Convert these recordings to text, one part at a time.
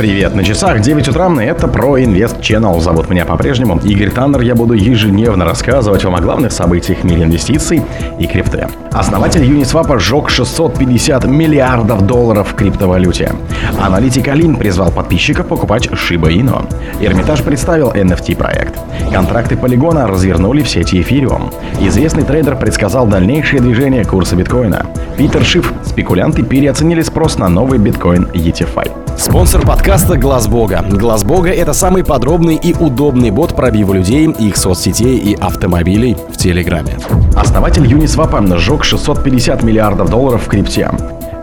Привет, на часах 9 утра, это про Инвест Channel. Зовут меня по-прежнему Игорь Таннер. Я буду ежедневно рассказывать вам о главных событиях в мире инвестиций и крипты. Основатель Uniswap сжег 650 миллиардов долларов в криптовалюте. Аналитик Алин призвал подписчиков покупать Shiba Inu. Эрмитаж представил NFT-проект. Контракты полигона развернули в сети Ethereum. Известный трейдер предсказал дальнейшее движение курса биткоина. Питер Шиф. Спекулянты переоценили спрос на новый биткоин ETFI. Спонсор подкаста Глаз Бога. Глаз Бога это самый подробный и удобный бот пробива людей, их соцсетей и автомобилей в Телеграме. Основатель Uniswap сжег 650 миллиардов долларов в крипте.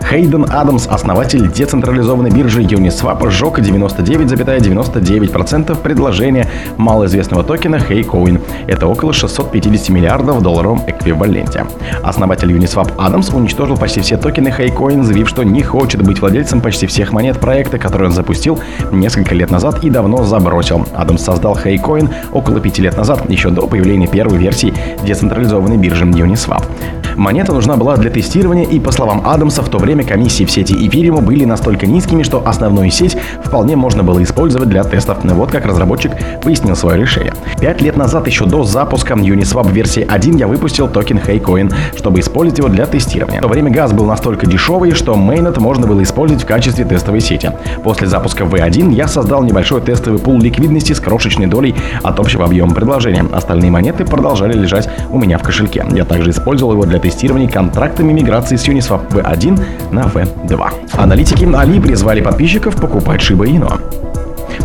Хейден Адамс, основатель децентрализованной биржи Uniswap, сжег 99,99% предложения малоизвестного токена HeyCoin. Это около 650 миллиардов в долларовом эквиваленте. Основатель Uniswap Адамс уничтожил почти все токены HeyCoin, заявив, что не хочет быть владельцем почти всех монет проекта, который он запустил несколько лет назад и давно забросил. Адамс создал HeyCoin около пяти лет назад, еще до появления первой версии децентрализованной биржи Uniswap. Монета нужна была для тестирования, и, по словам Адамса, в то время комиссии в сети Ethereum были настолько низкими, что основную сеть вполне можно было использовать для тестов. Вот как разработчик пояснил свое решение. Пять лет назад, еще до запуска Uniswap версии 1, я выпустил токен HeyCoin, чтобы использовать его для тестирования. В то время газ был настолько дешевый, что Mainnet можно было использовать в качестве тестовой сети. После запуска V1 я создал небольшой тестовый пул ликвидности с крошечной долей от общего объема предложения. Остальные монеты продолжали лежать у меня в кошельке. Я также использовал его для тестирования контрактами миграции с Uniswap V1 на V2. Аналитики Али призвали подписчиков покупать Shiba Inu.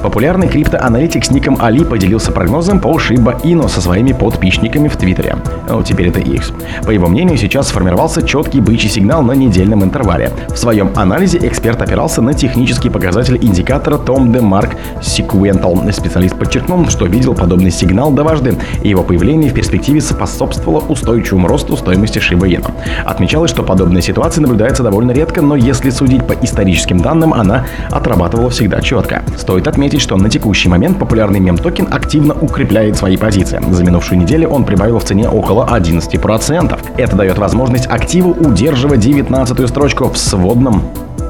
Популярный криптоаналитик с ником Али поделился прогнозом по Shiba Inu со своими подписчиками в Твиттере. Ну, теперь это X. По его мнению, сейчас сформировался четкий бычий сигнал на недельном интервале. В своем анализе эксперт опирался на технический показатель индикатора Tom DeMark Sequential. Специалист подчеркнул, что видел подобный сигнал дважды, и его появление в перспективе способствовало устойчивому росту стоимости Shiba Inu. Отмечалось, что подобная ситуация наблюдается довольно редко, но если судить по историческим данным, она отрабатывала всегда четко. Стоит отметить, отметить, что на текущий момент популярный мем-токен активно укрепляет свои позиции. За минувшую неделю он прибавил в цене около 11%. Это дает возможность активу удерживать 19 строчку в сводном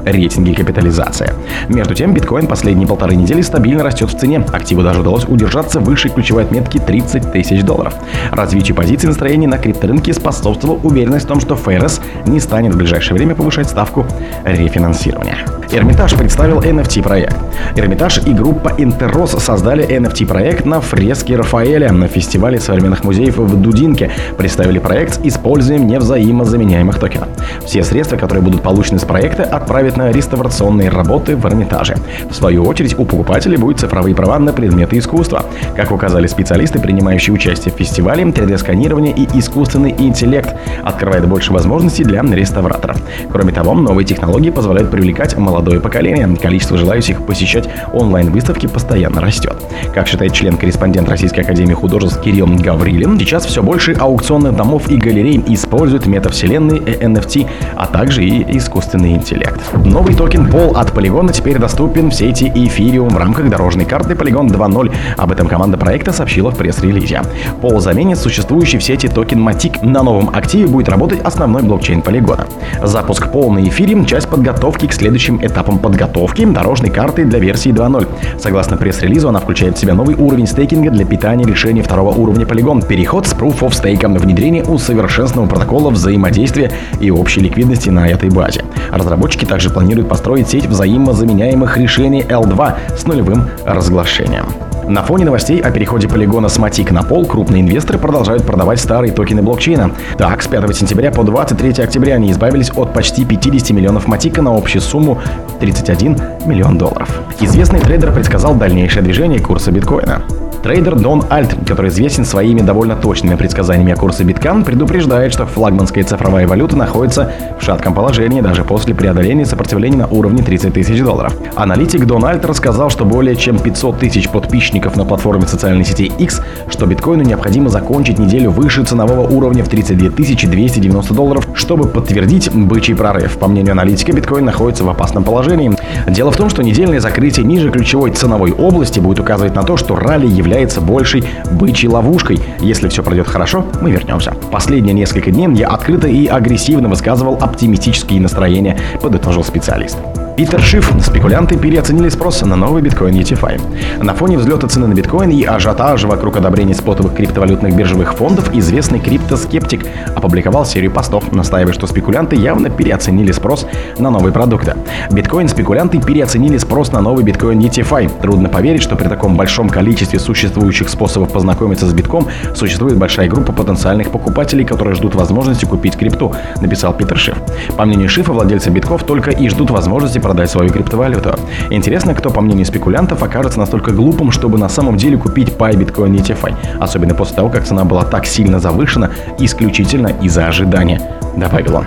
рейтинге капитализации. Между тем, биткоин последние полторы недели стабильно растет в цене. Активу даже удалось удержаться выше ключевой отметки 30 тысяч долларов. Развитию позиций настроения на крипторынке способствовала уверенность в том, что ФРС не станет в ближайшее время повышать ставку рефинансирования. Эрмитаж представил NFT-проект. Эрмитаж и группа Интеррос создали NFT-проект на фреске Рафаэля на фестивале современных музеев в Дудинке. Представили проект с использованием невзаимозаменяемых токенов. Все средства, которые будут получены с проекта, отправят на реставрационные работы в Эрмитаже. В свою очередь, у покупателей будут цифровые права на предметы искусства. Как указали специалисты, принимающие участие в фестивале, 3D-сканирование и искусственный интеллект открывает больше возможностей для реставраторов. Кроме того, новые технологии позволяют привлекать молодое поколение. Количество желающих посещать онлайн-выставки постоянно растет. Как считает член-корреспондент Российской Академии Художеств Кирилл Гаврилин, сейчас все больше аукционных домов и галерей используют метавселенные NFT, а также и искусственный интеллект. Новый токен POL от Polygon'а теперь доступен в сети Ethereum в рамках дорожной карты Polygon 2.0. Об этом команда проекта сообщила в пресс-релизе. POL заменит существующий в сети токен Matic. На новом активе будет работать основной блокчейн Polygon'а. Запуск POL на эфире – часть подготовки к следующим этапам подготовки дорожной карты для версии 2.0. Согласно пресс-релизу, она включает в себя новый уровень стейкинга для питания решений второго уровня Polygon, переход с Proof of Stake, внедрение усовершенствованного протокола взаимодействия и общей ликвидности на этой базе. Разработчики также планируют построить сеть взаимозаменяемых решений L2 с нулевым разглашением. На фоне новостей о переходе Polygon'а с Matic на POL крупные инвесторы продолжают продавать старые токены блокчейна. Так, с 5 сентября по 23 октября они избавились от почти 50 миллионов Matic'а на общую сумму 31 миллион долларов. Известный трейдер предсказал дальнейшее движение курса биткоина. Трейдер DonAlt, который известен своими довольно точными предсказаниями о курсе биткоина, предупреждает, что флагманская цифровая валюта находится в шатком положении даже после преодоления сопротивления на уровне 30 тысяч долларов. Аналитик Дон Альт рассказал, что более чем 500 тысяч подписчиков на платформе социальной сети X, что биткоину необходимо закончить неделю выше ценового уровня в 32 290 долларов, чтобы подтвердить бычий прорыв. По мнению аналитика, биткоин находится в опасном положении. Дело в том, что недельное закрытие ниже ключевой ценовой области будет указывать на то, что ралли является является большей бычьей ловушкой. Если все пройдет хорошо, мы вернемся. Последние несколько дней я открыто и агрессивно высказывал оптимистические настроения, подытожил специалист. Питер Шиф. Спекулянты переоценили спрос на новый биткоин ETFI. На фоне взлета цены на биткоин и ажиотажа вокруг одобрения спотовых криптовалютных биржевых фондов известный криптоскептик опубликовал серию постов, настаивая, что спекулянты явно переоценили спрос на новые продукты. Биткоин-спекулянты переоценили спрос на новый биткоин ETFI. Трудно поверить, что при таком большом количестве существующих способов познакомиться с битком существует большая группа потенциальных покупателей, которые ждут возможности купить крипту, написал Питер Шиф. По мнению Шифа, владельцы битков только и ждут возможности продать свою криптовалюту. Интересно, кто, по мнению спекулянтов, окажется настолько глупым, чтобы на самом деле купить Pi Bitcoin ETF, особенно после того, как цена была так сильно завышена исключительно из-за ожидания, добавил он.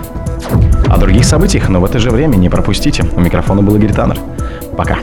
О других событиях, но в это же время не пропустите. У микрофона был Игорь Таннер. Пока.